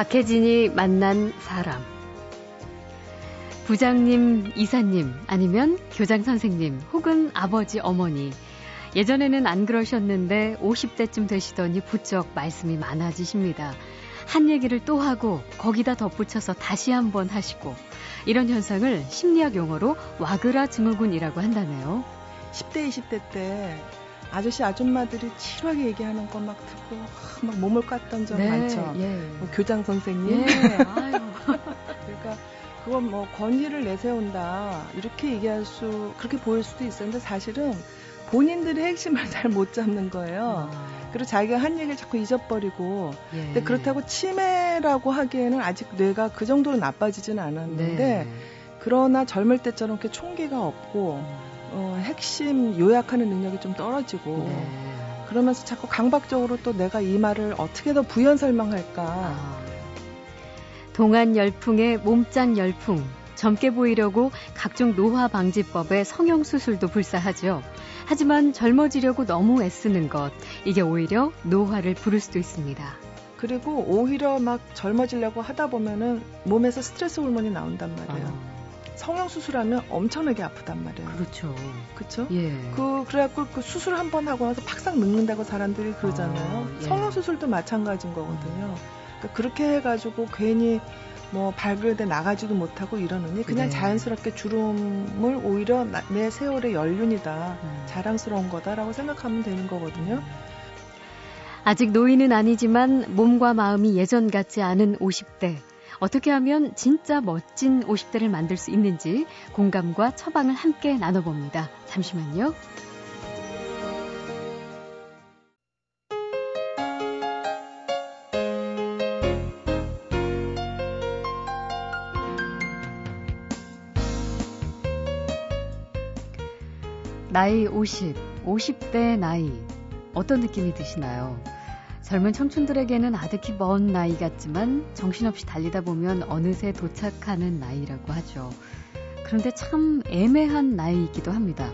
박혜진이 만난 사람. 부장님, 이사님, 아니면 교장 선생님, 혹은 아버지, 어머니. 예전에는 안 그러셨는데 50대쯤 되시더니 부쩍 말씀이 많아지십니다. 한 얘기를 또 하고 거기다 덧붙여서 다시 한 번 하시고 이런 현상을 심리학 용어로 와그라 증후군이라고 한다네요. 10대, 20대 때 아저씨 아줌마들이 치열하게 얘기하는 거 막 듣고 막 몸을 깠던 적 네, 많죠. 예. 뭐 교장 선생님. 예, 그러니까 그건 뭐 권위를 내세운다 이렇게 얘기할 수 그렇게 보일 수도 있었는데 사실은 본인들의 핵심을 잘 못 잡는 거예요. 아. 그리고 자기가 한 얘기를 자꾸 잊어버리고. 예. 근데 그렇다고 치매라고 하기에는 아직 뇌가 그 정도로 나빠지지는 않았는데 네. 그러나 젊을 때처럼 이렇게 총기가 없고 음. 어, 핵심 요약하는 능력이 좀 떨어지고 네. 그러면서 자꾸 강박적으로 또 내가 이 말을 어떻게 더 부연 설명할까. 아. 동안 열풍에 몸짱 열풍. 젊게 보이려고 각종 노화 방지법에 성형 수술도 불사하죠. 하지만 젊어지려고 너무 애쓰는 것, 이게 오히려 노화를 부를 수도 있습니다. 그리고 오히려 막 젊어지려고 하다 보면은 몸에서 스트레스 호르몬이 나온단 말이에요. 아. 성형 수술하면 엄청나게 아프단 말이에요. 그렇죠. 그렇죠? 예. 그 그래갖고 그 수술 한 번 하고 나서 팍싹 늙는다고 사람들이 그러잖아요. 아, 예. 성형 수술도 마찬가지인 거거든요. 그러니까 그렇게 해가지고 괜히 뭐 발그레데 나가지도 못하고 이러느니 그냥 네. 자연스럽게 주름을 오히려 내 세월의 연륜이다, 음. 자랑스러운 거다라고 생각하면 되는 거거든요. 아직 노인은 아니지만 몸과 마음이 예전 같지 않은 50대. 어떻게 하면 진짜 멋진 50대를 만들 수 있는지 공감과 처방을 함께 나눠봅니다. 잠시만요. 나이 50, 50대 나이. 어떤 느낌이 드시나요? 젊은 청춘들에게는 아득히 먼 나이 같지만 정신없이 달리다 보면 어느새 도착하는 나이라고 하죠. 그런데 참 애매한 나이이기도 합니다.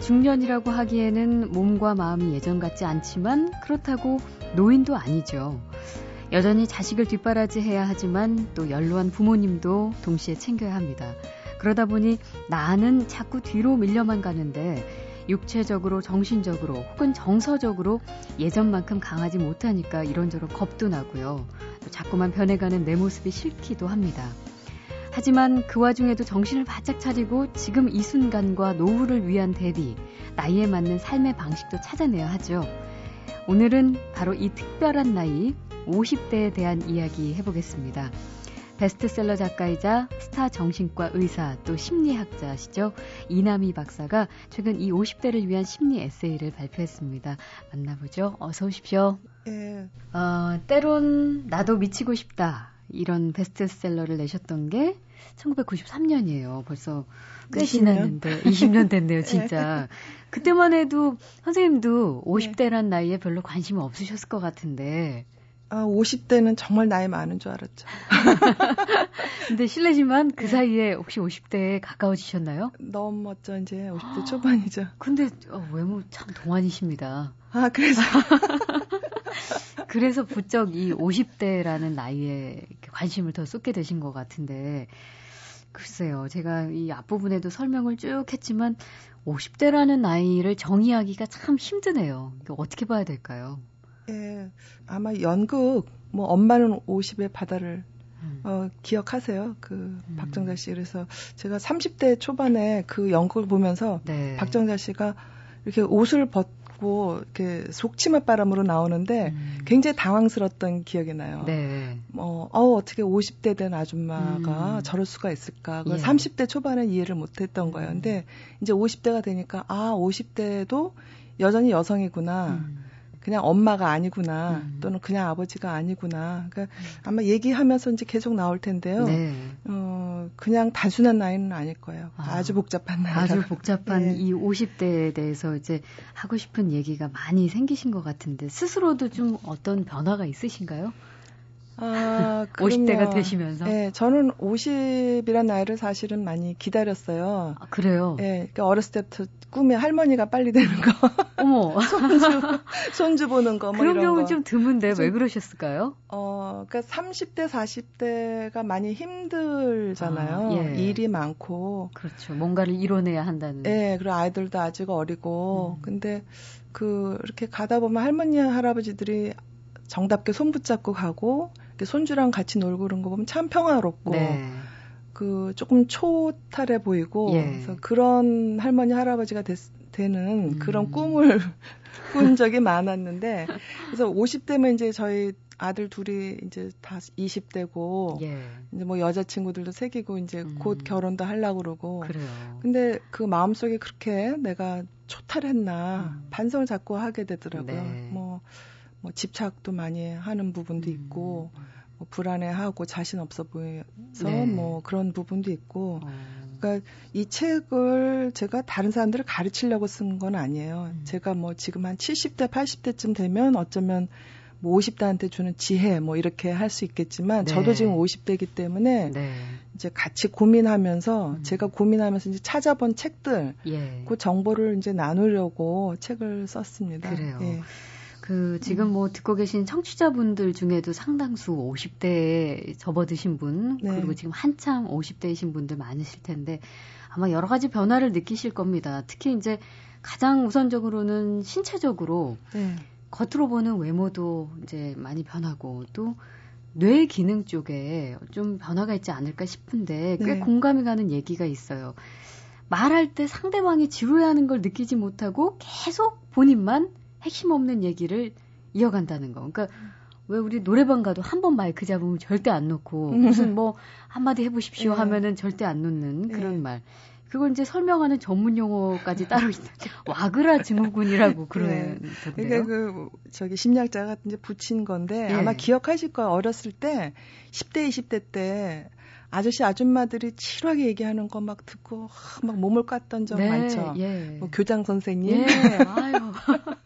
중년이라고 하기에는 몸과 마음이 예전 같지 않지만 그렇다고 노인도 아니죠. 여전히 자식을 뒷바라지해야 하지만 또 연로한 부모님도 동시에 챙겨야 합니다. 그러다 보니 나는 자꾸 뒤로 밀려만 가는데 육체적으로, 정신적으로 혹은 정서적으로 예전만큼 강하지 못하니까 이런저런 겁도 나고요. 또 자꾸만 변해가는 내 모습이 싫기도 합니다. 하지만 그 와중에도 정신을 바짝 차리고 지금 이 순간과 노후를 위한 대비, 나이에 맞는 삶의 방식도 찾아내야 하죠. 오늘은 바로 이 특별한 나이, 50대에 대한 이야기 해보겠습니다. 베스트셀러 작가이자 스타 정신과 의사 또 심리학자시죠. 이남희 박사가 최근 이 50대를 위한 심리 에세이를 발표했습니다. 만나보죠. 어서 오십시오. 예. 어, 때론 나도 미치고 싶다. 이런 베스트셀러를 내셨던 게 1993년이에요. 벌써 꽤 20년? 지났는데 20년 됐네요, 진짜. 그때만 해도 선생님도 50대란 나이에 별로 관심이 없으셨을 것 같은데 아, 50대는 정말 나이 많은 줄 알았죠. 근데 실례지만 그 네. 사이에 혹시 50대에 가까워지셨나요? 넘었죠, 이제 50대 초반이죠. 근데 어, 외모 참 동안이십니다. 아, 그래서. 그래서 부쩍 이 50대라는 나이에 관심을 더 쏟게 되신 것 같은데, 글쎄요, 제가 이 앞부분에도 설명을 쭉 했지만, 50대라는 나이를 정의하기가 참 힘드네요. 어떻게 봐야 될까요? 예, 아마 연극 뭐 엄마는 50의 바다를 음. 어, 기억하세요? 그 음. 박정자 씨 그래서 제가 30대 초반에 그 연극을 보면서 네. 박정자 씨가 이렇게 옷을 벗고 이렇게 속치마 바람으로 나오는데 음. 굉장히 당황스러웠던 기억이 나요. 네. 뭐 어, 어떻게 50대 된 아줌마가 음. 저럴 수가 있을까? 그 예. 30대 초반에 이해를 못 했던 거예요. 근데 이제 50대가 되니까 아, 50대도 여전히 여성이구나. 음. 그냥 엄마가 아니구나 음. 또는 그냥 아버지가 아니구나. 그러니까 음. 아마 얘기하면서 이제 계속 나올 텐데요. 네. 어, 그냥 단순한 나이는 아닐 거예요. 아, 주 복잡한 나이. 아주 복잡한 네. 이 50대에 대해서 이제 하고 싶은 얘기가 많이 생기신 것 같은데 스스로도 좀 어떤 변화가 있으신가요? 아, 50대가 되시면서? 네, 저는 50이란 나이를 사실은 많이 기다렸어요. 아, 그래요? 네, 그러니까 어렸을 때부터 꿈에 할머니가 빨리 되는 거. 어머. 손주, 손주 보는 거, 뭐 그런 이런 경우는 좀 드문데 좀, 왜 그러셨을까요? 어, 그러니까 30대, 40대가 많이 힘들잖아요. 아, 예. 일이 많고. 그렇죠. 뭔가를 이뤄내야 한다는. 네, 그리고 아이들도 아직 어리고. 음. 근데 그, 이렇게 가다 보면 할머니, 할아버지들이 정답게 손 붙잡고 가고, 손주랑 같이 놀고 그런 거 보면 참 평화롭고. 네. 그 조금 초탈해 보이고 예. 그래서 그런 할머니 할아버지가 됐, 되는 음. 그런 꿈을 꾼 적이 많았는데 그래서 50대면 이제 저희 아들 둘이 이제 다 20대고 예. 이제 뭐 여자친구들도 새기고 이제 음. 곧 결혼도 하려고 그러고 그래요. 근데 그 마음속에 그렇게 내가 초탈했나 음. 반성을 자꾸 하게 되더라고요. 네. 뭐, 뭐 집착도 많이 하는 부분도 음. 있고 뭐 불안해하고 자신 없어 보여서 네. 뭐 그런 부분도 있고 어. 그러니까 이 책을 제가 다른 사람들을 가르치려고 쓴 건 아니에요. 음. 제가 뭐 지금 한 70대 80대쯤 되면 어쩌면 뭐 50대한테 주는 지혜 뭐 이렇게 할 수 있겠지만 네. 저도 지금 50대이기 때문에 네. 이제 같이 고민하면서 음. 제가 고민하면서 이제 찾아본 책들 예. 그 정보를 이제 나누려고 책을 썼습니다. 그래요. 예. 그 지금 뭐 듣고 계신 청취자분들 중에도 상당수 50대에 접어드신 분 네. 그리고 지금 한창 50대이신 분들 많으실 텐데 아마 여러 가지 변화를 느끼실 겁니다. 특히 이제 가장 우선적으로는 신체적으로 네. 겉으로 보는 외모도 이제 많이 변하고 또 뇌 기능 쪽에 좀 변화가 있지 않을까 싶은데 꽤 네. 공감이 가는 얘기가 있어요. 말할 때 상대방이 지루해하는 걸 느끼지 못하고 계속 본인만 핵심 없는 얘기를 이어간다는 거. 그러니까 왜 우리 노래방 가도 한 번 마이크 잡으면 절대 안 놓고 음. 무슨 뭐 한마디 해보십시오 네. 하면은 절대 안 놓는 그런 네. 말. 그걸 이제 설명하는 전문 용어까지 따로 있는 와그라 증후군이라고 네. 그러는데요. 네. 그러니까 그 저기 심리학자가 이제 붙인 건데 네. 아마 기억하실 거예요. 어렸을 때 10대 20대 때 아저씨 아줌마들이 치료하게 얘기하는 거 막 듣고 막 몸을 깠던 적 네, 많죠. 예. 뭐 교장 선생님. 예, 아유.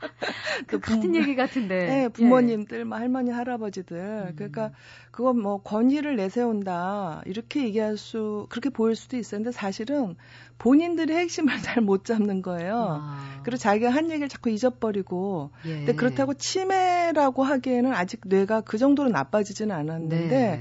그 같은 얘기 같은데. 네, 부모님들, 예. 뭐 할머니, 할아버지들. 음. 그러니까 그건 뭐 권위를 내세운다 이렇게 얘기할 수 그렇게 보일 수도 있었는데 사실은 본인들의 핵심을 잘 못 잡는 거예요. 아. 그리고 자기가 한 얘기를 자꾸 잊어버리고. 예. 근데 그렇다고 치매라고 하기에는 아직 뇌가 그 정도로 나빠지지는 않았는데. 네.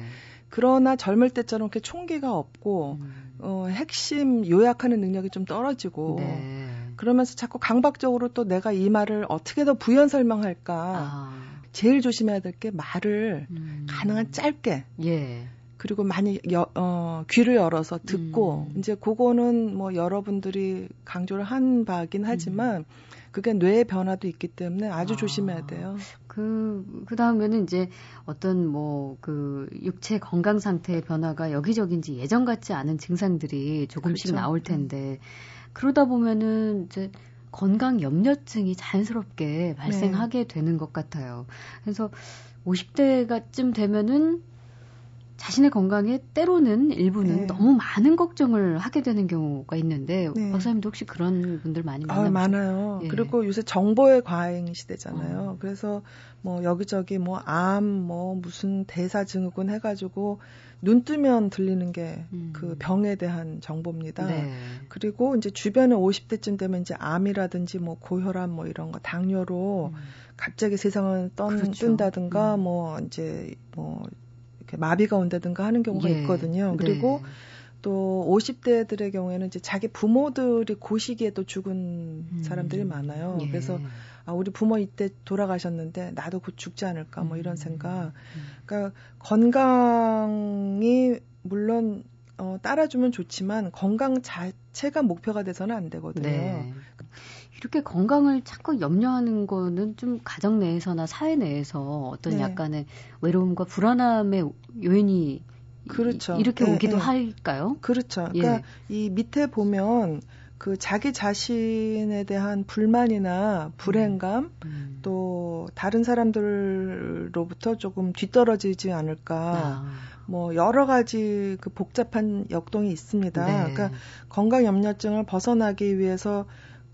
그러나 젊을 때처럼 그렇게 총기가 없고 음. 어, 핵심 요약하는 능력이 좀 떨어지고 네. 그러면서 자꾸 강박적으로 또 내가 이 말을 어떻게 더 부연 설명할까 아. 제일 조심해야 될 게 말을 음. 가능한 짧게 예. 그리고 많이 여, 어, 귀를 열어서 듣고 음. 이제 그거는 뭐 여러분들이 강조를 한 바긴 하지만 음. 그게 뇌의 변화도 있기 때문에 아주 아, 조심해야 돼요. 그, 그 다음에는 이제 어떤 뭐 그 육체 건강 상태의 변화가 여기저기 이제 예전 같지 않은 증상들이 조금씩 그렇죠. 나올 텐데 그러다 보면은 이제 건강 염려증이 자연스럽게 발생하게 네. 되는 것 같아요. 그래서 50대가쯤 되면은 자신의 건강에 때로는 일부는 네. 너무 많은 걱정을 하게 되는 경우가 있는데 네. 박사님도 혹시 그런 분들 많이 만나요? 아, 많아요. 예. 그리고 요새 정보의 과잉 시대잖아요. 어. 그래서 뭐 여기저기 뭐 암, 뭐 무슨 대사증후군 해가지고 눈 뜨면 들리는 게그 음. 그 병에 대한 정보입니다. 네. 그리고 이제 주변에 50대쯤 되면 이제 암이라든지 뭐 고혈압 뭐 이런 거 당뇨로 음. 갑자기 세상을 떤, 그렇죠. 뜬다든가 음. 뭐 이제 뭐 이렇게 마비가 온다든가 하는 경우가 예. 있거든요. 네. 그리고 네. 또 50대들의 경우에는 이제 자기 부모들이 고 시기에 또 죽은 음. 사람들이 많아요. 예. 그래서 아, 우리 부모 이때 돌아가셨는데 나도 곧 죽지 않을까 뭐 이런 음. 생각. 그러니까 건강이 물론 어, 따라주면 좋지만 건강 자체가 목표가 돼서는 안 되거든요. 네. 이렇게 건강을 자꾸 염려하는 거는 좀 가정 내에서나 사회 내에서 어떤 네. 약간의 외로움과 불안함의 요인이 그렇죠. 이, 렇게 네, 오기도 네. 할까요? 그렇죠. 예. 그러니까 이 밑에 보면 그 자기 자신에 대한 불만이나 불행감 음. 음. 또 다른 사람들로부터 조금 뒤떨어지지 않을까 아. 뭐 여러 가지 그 복잡한 역동이 있습니다. 네. 그러니까 건강 염려증을 벗어나기 위해서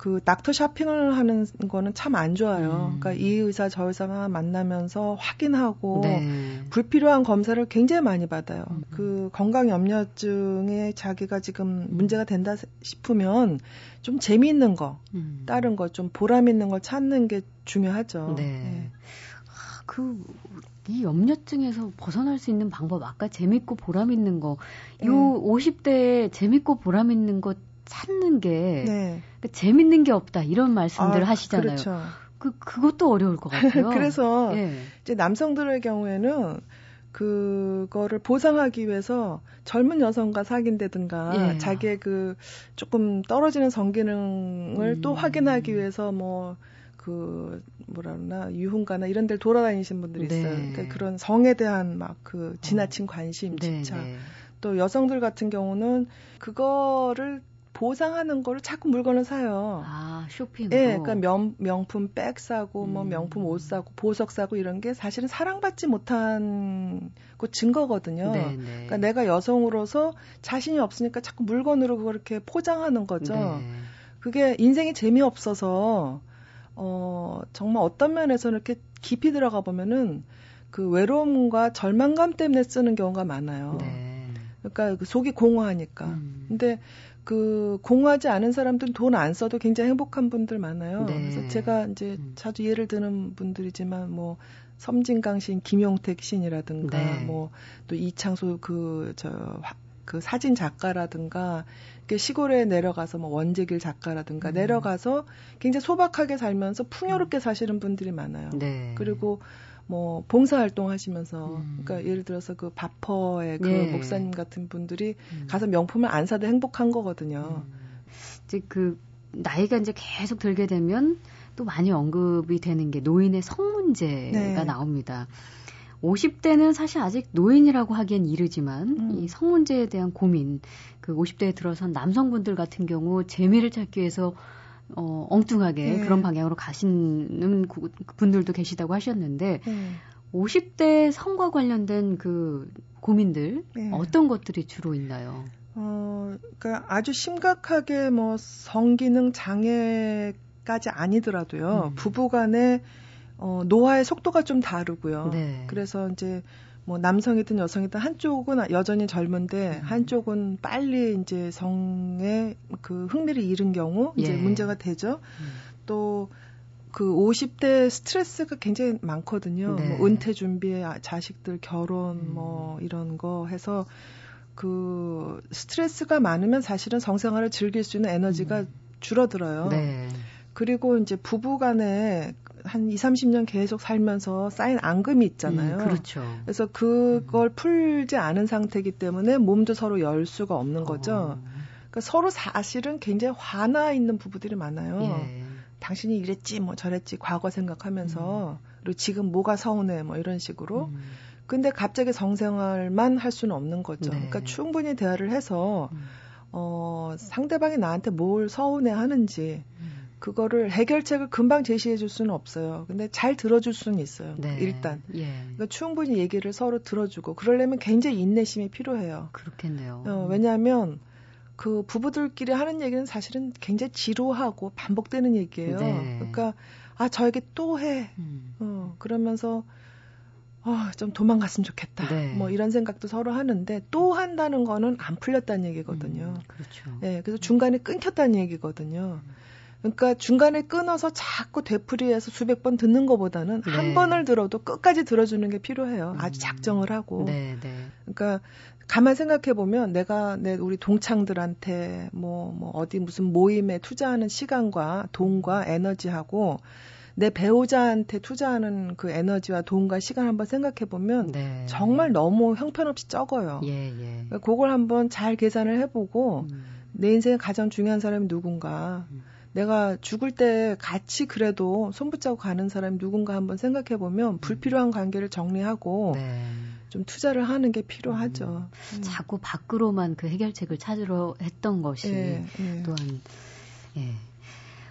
그 닥터 쇼핑을 하는 거는 참 안 좋아요. 음. 그러니까 이 의사 저 의사 만나면서 확인하고 네. 불필요한 검사를 굉장히 많이 받아요. 음. 그 건강 염려증에 자기가 지금 문제가 된다 싶으면 좀 재미있는 거, 음. 다른 거 좀 보람 있는 걸 찾는 게 중요하죠. 네. 네. 아, 그, 이 염려증에서 벗어날 수 있는 방법, 아까 재밌고 보람 있는 거, 요 네. 50대에 재밌고 보람 있는 것 찾는 게 네. 그러니까 재밌는 게 없다 이런 말씀들 아, 하시잖아요. 그렇죠. 그 그것도 어려울 것 같아요. 그래서 예. 이제 남성들의 경우에는 그거를 보상하기 위해서 젊은 여성과 사귄다든가 예. 자기의 그 조금 떨어지는 성기능을 음. 또 확인하기 위해서 뭐 그 뭐라 그러나 유흥가나 이런 데를 돌아다니신 분들이 있어요. 네. 그러니까 그런 성에 대한 막 그 지나친 관심, 네, 집착. 네, 네. 또 여성들 같은 경우는 그거를 보상하는 거를 자꾸 물건을 사요. 아, 쇼핑. 예, 그러니까 명, 명품 백 사고, 뭐 음. 뭐 명품 옷 사고, 보석 사고 이런 게 사실은 사랑받지 못한 그 증거거든요. 네네. 네. 그러니까 내가 여성으로서 자신이 없으니까 자꾸 물건으로 그렇게 포장하는 거죠. 네. 그게 인생이 재미없어서, 어, 정말 어떤 면에서는 이렇게 깊이 들어가 보면은 그 외로움과 절망감 때문에 쓰는 경우가 많아요. 네. 그러니까 그 속이 공허하니까. 음. 근데 그 공하지 않은 사람들은 돈 안 써도 굉장히 행복한 분들 많아요. 네. 그래서 제가 이제 음. 자주 예를 드는 분들이지만 뭐 섬진강 신, 김용택 신이라든가 네. 뭐또 이창소 그저그 사진 작가라든가 그 시골에 내려가서 뭐 원재길 작가라든가 음. 내려가서 굉장히 소박하게 살면서 풍요롭게 음. 사시는 분들이 많아요. 네. 그리고 뭐 봉사 활동 하시면서 음. 그러니까 예를 들어서 그 바퍼의 그 네. 목사님 같은 분들이 음. 가서 명품을 안 사도 행복한 거거든요. 음. 이제 그 나이가 이제 계속 들게 되면 또 많이 언급이 되는 게 노인의 성 문제가 네. 나옵니다. 50대는 사실 아직 노인이라고 하기엔 이르지만 음. 이성 문제에 대한 고민, 그 50대에 들어선 남성분들 같은 경우 재미를 찾기 위해서 어, 엉뚱하게 네. 그런 방향으로 가시는 분들도 계시다고 하셨는데 네. 50대 성과 관련된 그 고민들 네. 어떤 것들이 주로 있나요? 어, 그러니까 아주 심각하게 뭐 성기능 장애까지 아니더라도요. 음. 부부간의 어, 노화의 속도가 좀 다르고요. 네. 그래서 이제 뭐 남성이든 여성이든 한쪽은 여전히 젊은데 음. 한쪽은 빨리 이제 성에 그 흥미를 잃은 경우 이제 예. 문제가 되죠. 음. 또그 50대 스트레스가 굉장히 많거든요. 네. 뭐 은퇴 준비, 아, 자식들 결혼 음. 뭐 이런 거 해서 그 스트레스가 많으면 사실은 성생활을 즐길 수 있는 에너지가 음. 줄어들어요. 네. 그리고 이제 부부 간에 한 2, 30년 계속 살면서 쌓인 앙금이 있잖아요. 음, 그렇죠. 그래서 그걸 음. 풀지 않은 상태이기 때문에 몸도 서로 열 수가 없는 거죠. 어. 그러니까 서로 사실은 굉장히 화나 있는 부부들이 많아요. 예. 당신이 이랬지, 뭐 저랬지, 과거 생각하면서 음. 그리고 지금 뭐가 서운해, 뭐 이런 식으로. 음. 근데 갑자기 성생활만 할 수는 없는 거죠. 네. 그러니까 충분히 대화를 해서 음. 어, 상대방이 나한테 뭘 서운해 하는지 음. 그거를 해결책을 금방 제시해 줄 수는 없어요. 근데 잘 들어줄 수는 있어요. 네. 일단. 예. 그러니까 충분히 얘기를 서로 들어주고 그러려면 굉장히 인내심이 필요해요. 그렇겠네요. 어, 왜냐하면 그 부부들끼리 하는 얘기는 사실은 굉장히 지루하고 반복되는 얘기예요. 네. 그러니까 아 저에게 또 해. 음. 어, 그러면서 어, 좀 도망갔으면 좋겠다. 네. 뭐 이런 생각도 서로 하는데 또 한다는 거는 안 풀렸다는 얘기거든요. 음, 그렇죠. 네, 그래서 중간에 끊겼다는 얘기거든요. 음. 그러니까 중간에 끊어서 자꾸 되풀이해서 수백 번 듣는 것보다는 네. 한 번을 들어도 끝까지 들어주는 게 필요해요. 아주 음. 작정을 하고. 네, 네. 그러니까 가만 생각해 보면 내가 내 우리 동창들한테 뭐, 뭐 어디 무슨 모임에 투자하는 시간과 돈과 에너지하고 내 배우자한테 투자하는 그 에너지와 돈과 시간 한번 생각해 보면 네. 정말 너무 형편없이 적어요. 예, 예. 그러니까 그걸 한번 잘 계산을 해보고 음. 내 인생에 가장 중요한 사람이 누군가. 음. 내가 죽을 때 같이 그래도 손붙잡고 가는 사람이 누군가 한번 생각해 보면 음. 불필요한 관계를 정리하고 네. 좀 투자를 하는 게 필요하죠. 음. 음. 자꾸 밖으로만 그 해결책을 찾으러 했던 것이 예, 예. 또한 예.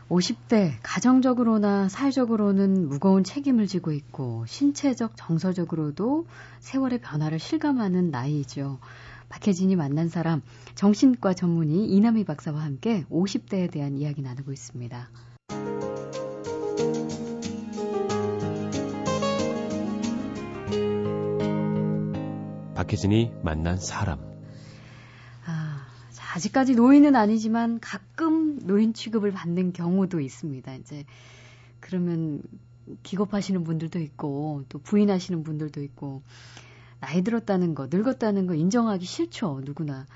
50대 가정적으로나 사회적으로는 무거운 책임을 지고 있고 신체적 정서적으로도 세월의 변화를 실감하는 나이죠. 박혜진이 만난 사람 정신과 전문의 이남희 박사와 함께 50대에 대한 이야기 나누고 있습니다. 박혜진이 만난 사람. 아, 아직까지 노인은 아니지만 가끔 노인 취급을 받는 경우도 있습니다. 이제 그러면 기겁하시는 분들도 있고 또 부인하시는 분들도 있고 나이 들었다는 거, 늙었다는 거 인정하기 싫죠, 누구나.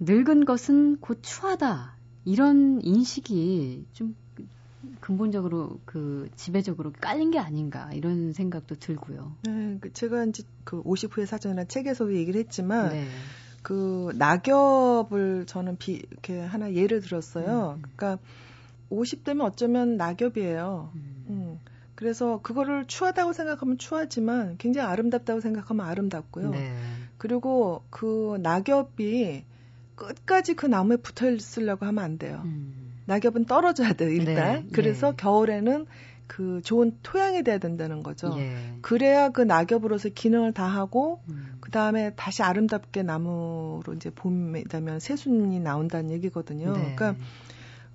늙은 것은 곧 추하다. 이런 인식이 좀 근본적으로 그 지배적으로 깔린 게 아닌가 이런 생각도 들고요. 네, 그 제가 이제 그 50후의 사전이라는 책에서도 얘기를 했지만 네. 그 낙엽을 저는 비 이렇게 하나 예를 들었어요. 음. 그러니까 50대면 어쩌면 낙엽이에요. 음. 음. 그래서 그거를 추하다고 생각하면 추하지만 굉장히 아름답다고 생각하면 아름답고요. 네. 그리고 그 낙엽이 끝까지 그 나무에 붙어 있으려고 하면 안 돼요. 음. 낙엽은 떨어져야 돼요, 일단. 네. 그래서 네. 겨울에는 그 좋은 토양이 돼야 된다는 거죠. 예. 그래야 그 낙엽으로서 기능을 다 하고 음. 그 다음에 다시 아름답게 나무로 이제 봄이 되면 새순이 나온다는 얘기거든요. 네. 그러니까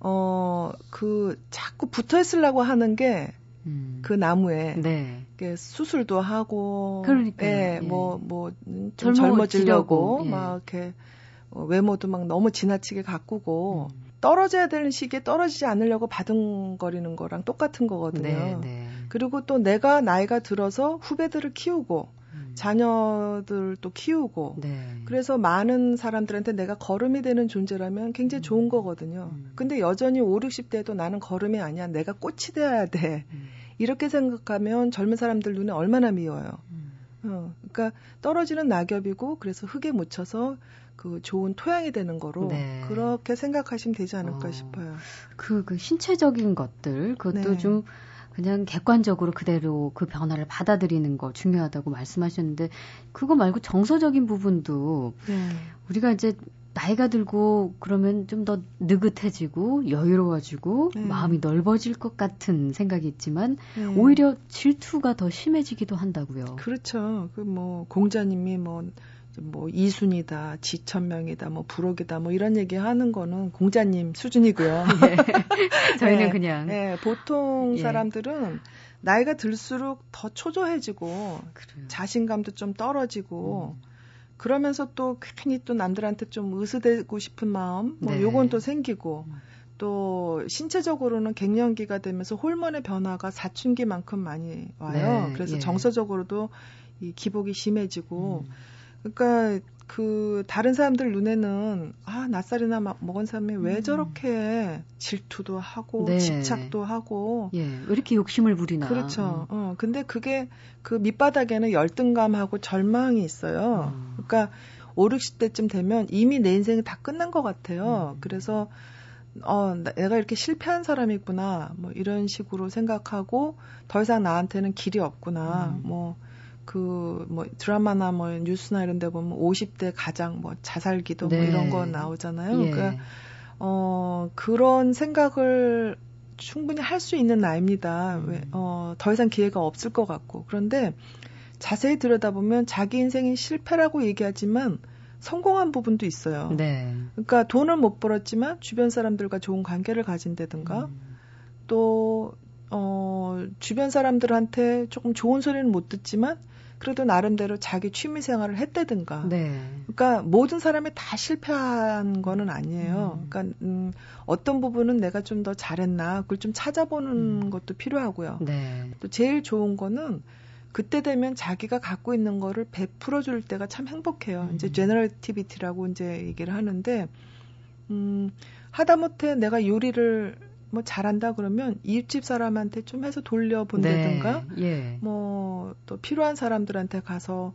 어 그 자꾸 붙어 있으려고 하는 게 음. 그 나무에 네. 수술도 하고 그러니까 예, 뭐뭐 좀 젊어지려고 예. 막 이렇게 어, 외모도 막 너무 지나치게 가꾸고 음. 떨어져야 되는 시기에 떨어지지 않으려고 바둥거리는 거랑 똑같은 거거든요. 네, 네. 그리고 또 내가 나이가 들어서 후배들을 키우고 음. 자녀들도 키우고 네. 그래서 많은 사람들한테 내가 걸음이 되는 존재라면 굉장히 음. 좋은 거거든요. 음. 근데 여전히 5, 60대도 나는 걸음이 아니야. 내가 꽃이 돼야 돼. 음. 이렇게 생각하면 젊은 사람들 눈에 얼마나 미워요. 음. 어, 그러니까 떨어지는 낙엽이고 그래서 흙에 묻혀서 그 좋은 토양이 되는 거로 네. 그렇게 생각하시면 되지 않을까 어, 싶어요. 그, 그 신체적인 것들 그것도 네. 좀 그냥 객관적으로 그대로 그 변화를 받아들이는 거 중요하다고 말씀하셨는데 그거 말고 정서적인 부분도 네. 우리가 이제 나이가 들고 그러면 좀 더 느긋해지고 여유로워지고 네. 마음이 넓어질 것 같은 생각이 있지만 네. 오히려 질투가 더 심해지기도 한다고요. 그렇죠. 그 뭐 공자님이 뭐 뭐 이순이다, 지천명이다, 뭐 부록이다, 뭐 이런 얘기 하는 거는 공자님 수준이고요. 네. 저희는 네. 그냥. 네, 보통 예. 사람들은 나이가 들수록 더 초조해지고 그래요. 자신감도 좀 떨어지고 음. 그러면서 또 괜히 또 남들한테 좀 의스대고 싶은 마음, 뭐 네. 요건 또 생기고 음. 또 신체적으로는 갱년기가 되면서 호르몬의 변화가 사춘기만큼 많이 와요. 네. 그래서 예. 정서적으로도 이 기복이 심해지고 음. 그러니까 그 다른 사람들 눈에는 아 낯살이나 먹은 사람이 왜 음. 저렇게 질투도 하고 네. 집착도 하고 예, 왜 이렇게 욕심을 부리나 그렇죠. 음. 어 근데 그게 그 밑바닥에는 열등감하고 절망이 있어요. 음. 그러니까 5, 60대쯤 되면 이미 내 인생이 다 끝난 것 같아요. 음. 그래서 어, 내가 이렇게 실패한 사람이구나, 뭐 이런 식으로 생각하고 더 이상 나한테는 길이 없구나, 음. 뭐 그 뭐 드라마나 뭐 뉴스나 이런 데 보면 50대 가장 뭐 자살 기도 뭐 네. 뭐 이런 거 나오잖아요. 예. 그러니까 어 그런 생각을 충분히 할 수 있는 나이입니다. 음. 왜, 어, 더 이상 기회가 없을 것 같고. 그런데 자세히 들여다보면 자기 인생이 실패라고 얘기하지만 성공한 부분도 있어요. 네. 그러니까 돈을 못 벌었지만 주변 사람들과 좋은 관계를 가진다든가 음. 또, 어, 주변 사람들한테 조금 좋은 소리는 못 듣지만 그래도 나름대로 자기 취미 생활을 했다든가. 네. 그러니까 모든 사람이 다 실패한 거는 아니에요. 음. 그러니까 음, 어떤 부분은 내가 좀 더 잘했나 그걸 좀 찾아보는 음. 것도 필요하고요. 네. 또 제일 좋은 거는 그때 되면 자기가 갖고 있는 거를 베풀어 줄 때가 참 행복해요. 음. 이제 제너러티비티라고 이제 얘기를 하는데 음 하다못해 내가 요리를 뭐 잘한다 그러면 이웃집 사람한테 좀 해서 돌려본다든가 네, 예. 뭐또 필요한 사람들한테 가서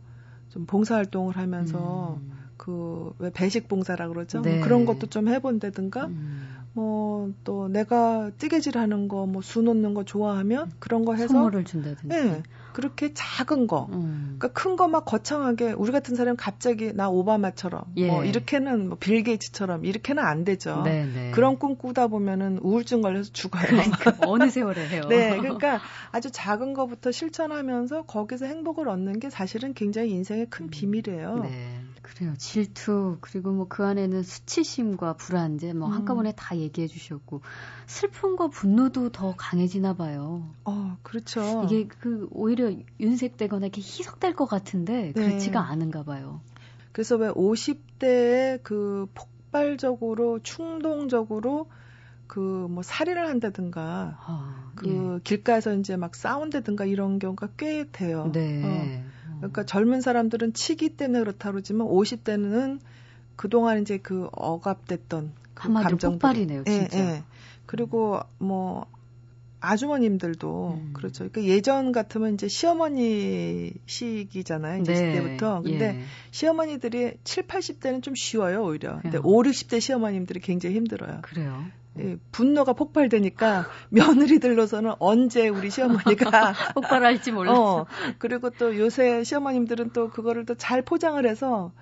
좀 봉사 활동을 하면서 음. 그왜 배식 봉사라 그러죠 뭐 네. 뭐 그런 것도 좀 해본다든가 음. 뭐 또 내가 뜨개질하는 거 뭐 수 놓는 거 좋아하면 그런 거 해서 선물을 준다든지 네. 그렇게 작은 거, 음. 그러니까 큰 거 막 거창하게 우리 같은 사람 갑자기 나 오바마처럼 뭐 예. 뭐 이렇게는 뭐 빌 게이츠처럼 이렇게는 안 되죠. 네네. 네. 그런 꿈 꾸다 보면은 우울증 걸려서 죽어요. 그러니까 어느 세월에 해요. 네, 그러니까 아주 작은 거부터 실천하면서 거기서 행복을 얻는 게 사실은 굉장히 인생의 큰 음. 비밀이에요. 네. 그래요. 질투 그리고 뭐 그 안에는 수치심과 불안제 뭐 음. 한꺼번에 다 얘기해 주셨고 슬픔과 분노도 더 강해지나 봐요. 어, 그렇죠. 이게 그 오히려 윤색되거나 이렇게 희석될 것 같은데 네. 그렇지가 않은가 봐요. 그래서 왜 50대에 그 폭발적으로 충동적으로 그 뭐 살인을 한다든가 아, 그 예. 길가에서 이제 막 싸운다든가 이런 경우가 꽤 돼요. 네. 어. 그러니까 젊은 사람들은 치기 때문에 그렇다 그러지만 50대는 그동안 이제 그 억압됐던 그 감정 폭발이네요, 진짜. 예, 예. 그리고 뭐 아주머님들도 음. 그렇죠. 그러니까 예전 같으면 이제 시어머니 시기잖아요. 이제 네. 때부터. 근데 예. 시어머니들이 7, 80대는 좀 쉬워요, 오히려. 근데 어. 5, 60대 시어머님들이 굉장히 힘들어요. 그래요. 예, 분노가 폭발되니까 며느리들로서는 언제 우리 시어머니가 폭발할지 몰라서. 어, 그리고 또 요새 시어머님들은 또 그거를 또 잘 포장을 해서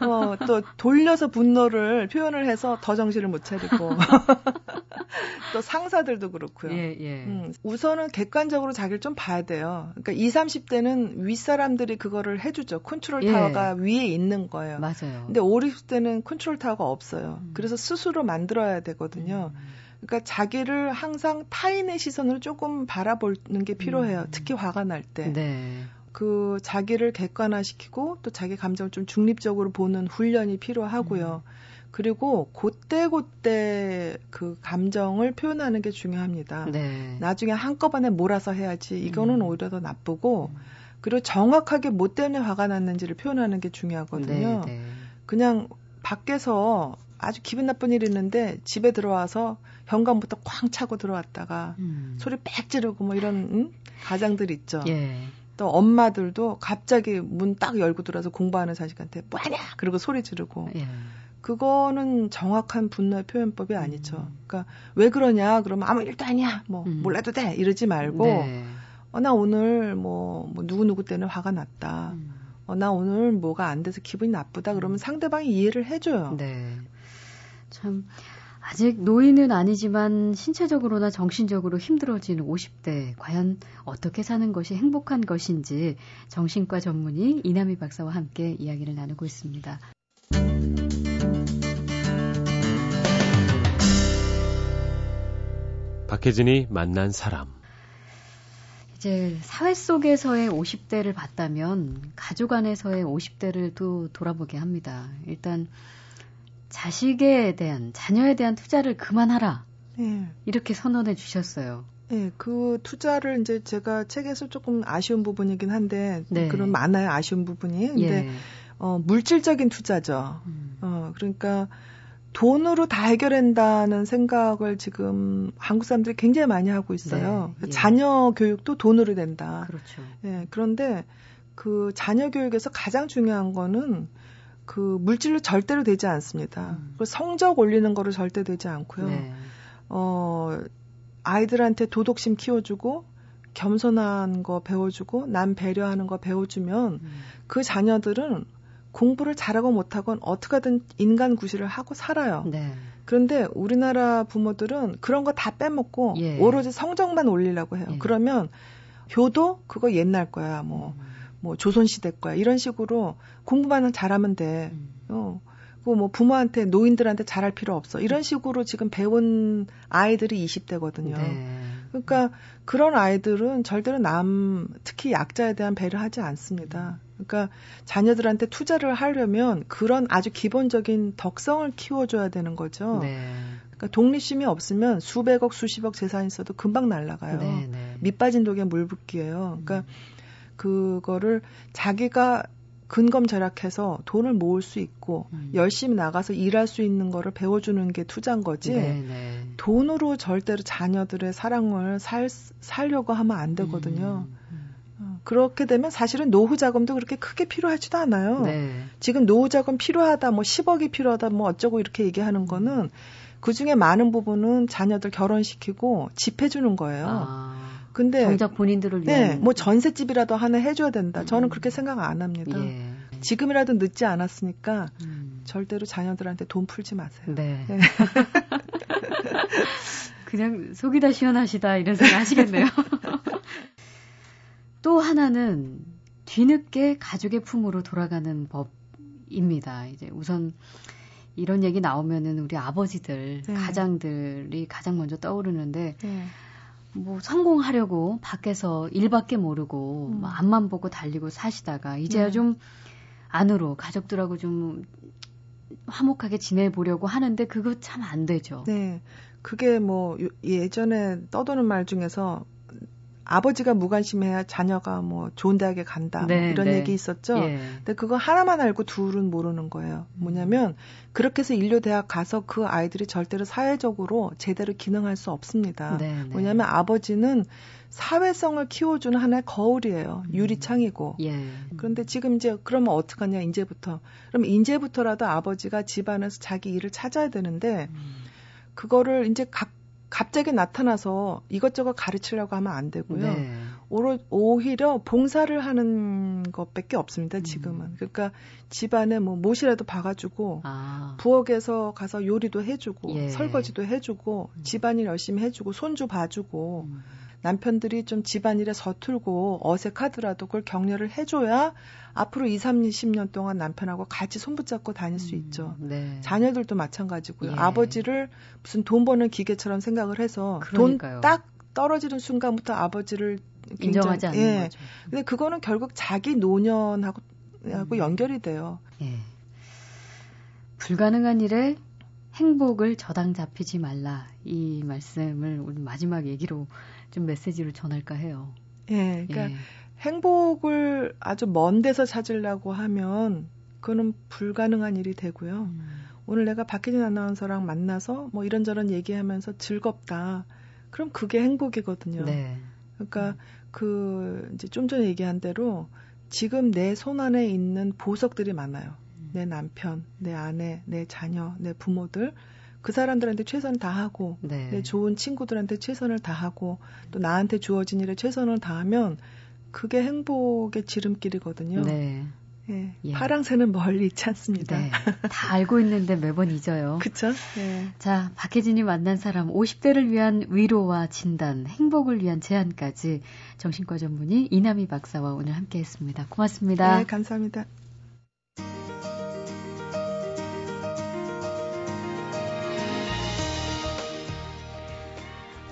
어, 또 돌려서 분노를 표현을 해서 더 정신을 못 차리고 또 상사들도 그렇고요. 예, 예. 음, 우선은 객관적으로 자기를 좀 봐야 돼요. 그러니까 20, 30대는 윗사람들이 그거를 해주죠. 컨트롤 예. 타워가 위에 있는 거예요. 맞아요. 근데 5, 60대는 컨트롤 타워가 없어요. 음. 그래서 스스로 만들어야 되거든요. 음. 그러니까 자기를 항상 타인의 시선으로 조금 바라보는 게 필요해요. 음. 특히 화가 날 때. 네. 그 자기를 객관화시키고 또 자기 감정을 좀 중립적으로 보는 훈련이 필요하고요. 음. 그리고 그때 그때 그 감정을 표현하는 게 중요합니다. 네. 나중에 한꺼번에 몰아서 해야지 이거는 음. 오히려 더 나쁘고 음. 그리고 정확하게 뭐 때문에 화가 났는지를 표현하는 게 중요하거든요. 네, 네. 그냥 밖에서 아주 기분 나쁜 일이 있는데 집에 들어와서 현관부터 쾅 차고 들어왔다가 음. 소리 빽 지르고 뭐 이런 응? 가장들 있죠. 예. 또 엄마들도 갑자기 문 딱 열고 들어와서 공부하는 자식한테 뭐하냐 그리고 소리 지르고 예. 그거는 정확한 분노의 표현법이 아니죠. 음. 그러니까 왜 그러냐 그러면 아무 일도 아니야 뭐 음. 몰라도 돼 이러지 말고 네. 어, 나 오늘 뭐, 뭐 누구 누구 때는 화가 났다. 음. 어, 나 오늘 뭐가 안 돼서 기분이 나쁘다 그러면 음. 상대방이 이해를 해줘요. 네. 참 아직 노인은 아니지만 신체적으로나 정신적으로 힘들어지는 50대 과연 어떻게 사는 것이 행복한 것인지 정신과 전문의 이남희 박사와 함께 이야기를 나누고 있습니다. 박혜진이 만난 사람 이제 사회 속에서의 50대를 봤다면 가족 안에서의 50대를 또 돌아보게 합니다. 일단 자식에 대한 자녀에 대한 투자를 그만하라. 네. 이렇게 선언해 주셨어요. 네, 그 투자를 이제 제가 책에서 조금 아쉬운 부분이긴 한데 네. 그런 많아요 아쉬운 부분이. 근데 예. 어 물질적인 투자죠. 음. 어 그러니까 돈으로 다 해결한다는 생각을 지금 한국 사람들이 굉장히 많이 하고 있어요. 네, 예. 자녀 교육도 돈으로 된다. 그렇죠. 예, 그런데 그 자녀 교육에서 가장 중요한 거는 그 물질로 절대로 되지 않습니다. 음. 그 성적 올리는 거로 절대 되지 않고요. 네. 어, 아이들한테 도덕심 키워주고 겸손한 거 배워주고 남 배려하는 거 배워주면 음. 그 자녀들은 공부를 잘하고 못하건 어떻게든 인간 구실을 하고 살아요. 네. 그런데 우리나라 부모들은 그런 거 다 빼먹고 예. 오로지 성적만 올리려고 해요. 예. 그러면 효도 그거 옛날 거야. 뭐 음. 뭐 조선시대 거야. 이런 식으로 공부만 잘하면 돼. 음. 어. 뭐 부모한테 노인들한테 잘할 필요 없어. 이런 식으로 지금 배운 아이들이 20대거든요. 네. 그러니까 그런 아이들은 절대로 남 특히 약자에 대한 배려 하지 않습니다. 그러니까 자녀들한테 투자를 하려면 그런 아주 기본적인 덕성을 키워줘야 되는 거죠. 네. 그러니까 독립심이 없으면 수백억 수십억 재산 있어도 금방 날아가요. 네, 네. 밑 빠진 독에 물 붓기예요. 그러니까 음. 그거를 자기가 근검 절약해서 돈을 모을 수 있고 음. 열심히 나가서 일할 수 있는 거를 배워주는 게 투자인 거지 네네. 네. 돈으로 절대로 자녀들의 사랑을 살 살려고 하면 안 되거든요. 음. 음. 어, 그렇게 되면 사실은 노후 자금도 그렇게 크게 필요하지도 않아요. 네. 지금 노후 자금 필요하다, 뭐 10억이 필요하다, 뭐 어쩌고 이렇게 얘기하는 거는 그 중에 많은 부분은 자녀들 결혼시키고 집해주는 거예요. 아. 근데 정작 본인들을 위한 네, 뭐 전셋집이라도 하나 해줘야 된다. 저는 그렇게 생각 안 합니다. 예. 지금이라도 늦지 않았으니까 음. 절대로 자녀들한테 돈 풀지 마세요. 네. 네. 그냥 속이 다 시원하시다 이런 생각 하시겠네요. 또 하나는 뒤늦게 가족의 품으로 돌아가는 법 얘기입니다. 이제 우선 이런 얘기 나오면은 우리 아버지들, 네. 가장들이 가장 먼저 떠오르는데 네. 뭐 성공하려고 밖에서 일밖에 모르고 음. 뭐 앞만 보고 달리고 사시다가 이제야 네. 좀 안으로 가족들하고 좀 화목하게 지내보려고 하는데 그거 참 안 되죠. 네. 그게 뭐 예전에 떠도는 말 중에서 아버지가 무관심해야 자녀가 뭐 좋은 대학에 간다 뭐 네, 뭐 이런 네. 얘기 있었죠. 예. 근데 그거 하나만 알고 둘은 모르는 거예요. 뭐냐면 그렇게 해서 인류 대학 가서 그 아이들이 절대로 사회적으로 제대로 기능할 수 없습니다. 네, 네. 뭐냐면 아버지는 사회성을 키워주는 하나의 거울이에요. 음. 유리창이고. 예. 그런데 지금 이제 그러면 어떡하냐 이제부터. 그럼 이제부터라도 아버지가 집안에서 자기 일을 찾아야 되는데 음. 그거를 이제 각 갑자기 나타나서 이것저것 가르치려고 하면 안 되고요. 네. 오히려 봉사를 하는 것밖에 없습니다. 지금은. 음. 그러니까 집안에 뭐 못이라도 봐가지고 아. 부엌에서 가서 요리도 해주고 예. 설거지도 해주고 음. 집안일 열심히 해주고 손주 봐주고 음. 남편들이 좀 집안일에 서툴고 어색하더라도 그걸 격려를 해줘야 앞으로 2, 30년 동안 남편하고 같이 손붙잡고 다닐 수 음, 있죠. 네. 자녀들도 마찬가지고요. 예. 아버지를 무슨 돈 버는 기계처럼 생각을 해서 돈 딱 떨어지는 순간부터 아버지를 인정하지 않는 예. 거죠. 근데 그거는 결국 자기 노년하고 하고 음. 연결이 돼요. 예. 불가능한 일에 행복을 저당 잡히지 말라 이 말씀을 오늘 마지막 얘기로 좀 메시지로 전할까 해요. 예, 그러니까 예. 행복을 아주 먼 데서 찾으려고 하면 그거는 불가능한 일이 되고요. 음. 오늘 내가 박혜진 아나운서랑 만나서 뭐 이런저런 얘기하면서 즐겁다. 그럼 그게 행복이거든요. 네. 그러니까 음. 그 이제 좀 전에 얘기한 대로 지금 내 손 안에 있는 보석들이 많아요. 음. 내 남편, 내 아내, 내 자녀, 내 부모들 그 사람들한테 최선을 다하고 네. 내 좋은 친구들한테 최선을 다하고 또 나한테 주어진 일에 최선을 다하면 그게 행복의 지름길이거든요. 네. 예, 예. 파랑새는 멀리 있지 않습니다. 네, 다 알고 있는데 매번 잊어요. 그쵸? 예. 자, 박혜진이 만난 사람 50대를 위한 위로와 진단, 행복을 위한 제안까지 정신과 전문의 이남희 박사와 오늘 함께 했습니다. 고맙습니다. 네, 감사합니다.